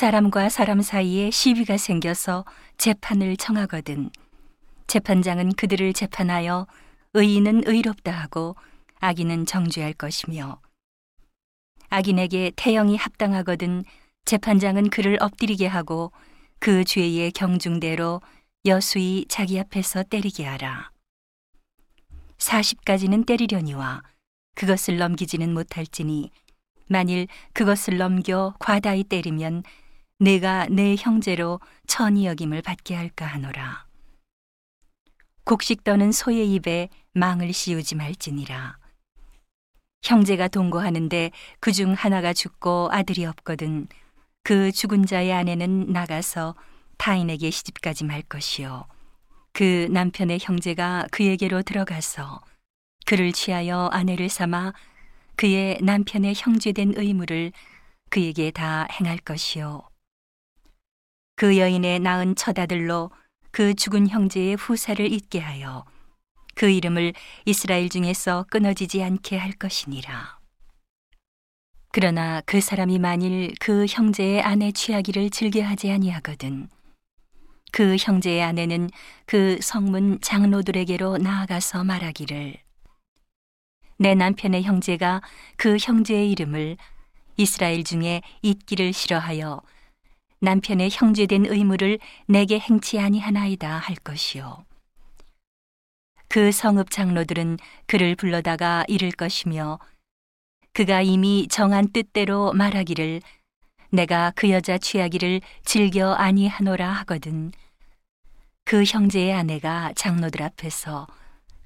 사람과 사람 사이에 시비가 생겨서 재판을 청하거든 재판장은 그들을 재판하여 의인은 의롭다 하고 악인은 정죄할 것이며 악인에게 태형이 합당하거든 재판장은 그를 엎드리게 하고 그 죄의 경중대로 여수이 자기 앞에서 때리게 하라. 40까지는 때리려니와 그것을 넘기지는 못할지니 만일 그것을 넘겨 과다히 때리면 내가 내 형제로 천이 여김을 받게 할까 하노라. 곡식 떠는 소의 입에 망을 씌우지 말지니라. 형제가 동거하는데 그 중 하나가 죽고 아들이 없거든 그 죽은 자의 아내는 나가서 타인에게 시집가지 말 것이요. 그 남편의 형제가 그에게로 들어가서 그를 취하여 아내를 삼아 그의 남편의 형제된 의무를 그에게 다 행할 것이요. 그 여인의 낳은 처다들로 그 죽은 형제의 후사를 잊게 하여 그 이름을 이스라엘 중에서 끊어지지 않게 할 것이니라. 그러나 그 사람이 만일 그 형제의 아내 취하기를 즐겨하지 아니하거든 그 형제의 아내는 그 성문 장로들에게로 나아가서 말하기를 내 남편의 형제가 그 형제의 이름을 이스라엘 중에 잊기를 싫어하여 남편의 형제된 의무를 내게 행치 아니하나이다 할 것이요. 그 성읍 장로들은 그를 불러다가 이를 것이며 그가 이미 정한 뜻대로 말하기를 내가 그 여자 취하기를 즐겨 아니하노라 하거든. 그 형제의 아내가 장로들 앞에서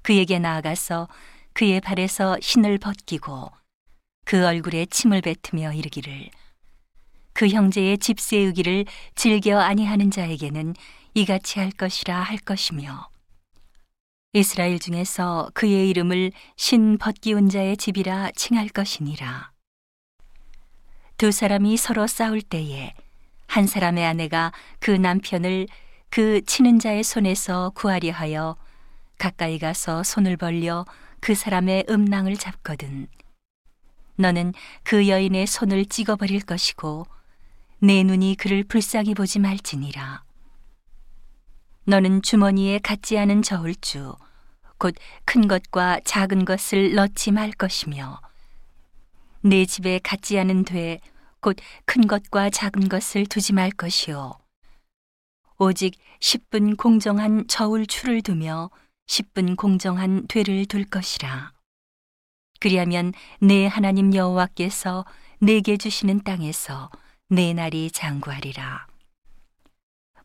그에게 나아가서 그의 발에서 신을 벗기고 그 얼굴에 침을 뱉으며 이르기를 그 형제의 집 세우기를 즐겨 아니하는 자에게는 이같이 할 것이라 할 것이며 이스라엘 중에서 그의 이름을 신 벗기운 자의 집이라 칭할 것이니라. 두 사람이 서로 싸울 때에 한 사람의 아내가 그 남편을 그 치는 자의 손에서 구하려 하여 가까이 가서 손을 벌려 그 사람의 음낭을 잡거든. 너는 그 여인의 손을 찍어버릴 것이고 내 눈이 그를 불쌍히 보지 말지니라. 너는 주머니에 갖지 않은 저울주, 곧 큰 것과 작은 것을 넣지 말 것이며, 내 집에 갖지 않은 돼, 곧 큰 것과 작은 것을 두지 말 것이요. 오직 10분 공정한 저울추를 두며 10분 공정한 되를 둘 것이라. 그리하면 내 하나님 여호와께서 내게 주시는 땅에서 내 날이 장구하리라.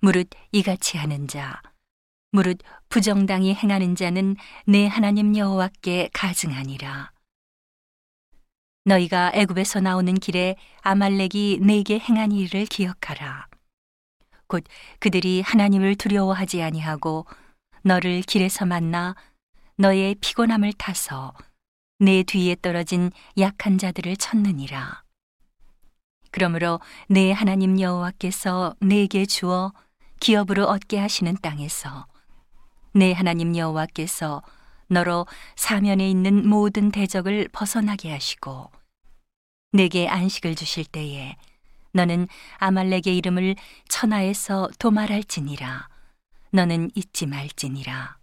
무릇 이같이 하는 자, 무릇 부정당히 행하는 자는 내 하나님 여호와께 가증하니라. 너희가 애굽에서 나오는 길에 아말렉이 내게 행한 일을 기억하라. 곧 그들이 하나님을 두려워하지 아니하고 너를 길에서 만나 너의 피곤함을 타서 내 뒤에 떨어진 약한 자들을 쳤느니라. 그러므로 내 하나님 여호와께서 내게 주어 기업으로 얻게 하시는 땅에서 내 하나님 여호와께서 너로 사면에 있는 모든 대적을 벗어나게 하시고 내게 안식을 주실 때에 너는 아말렉의 이름을 천하에서 도말할지니라. 너는 잊지 말지니라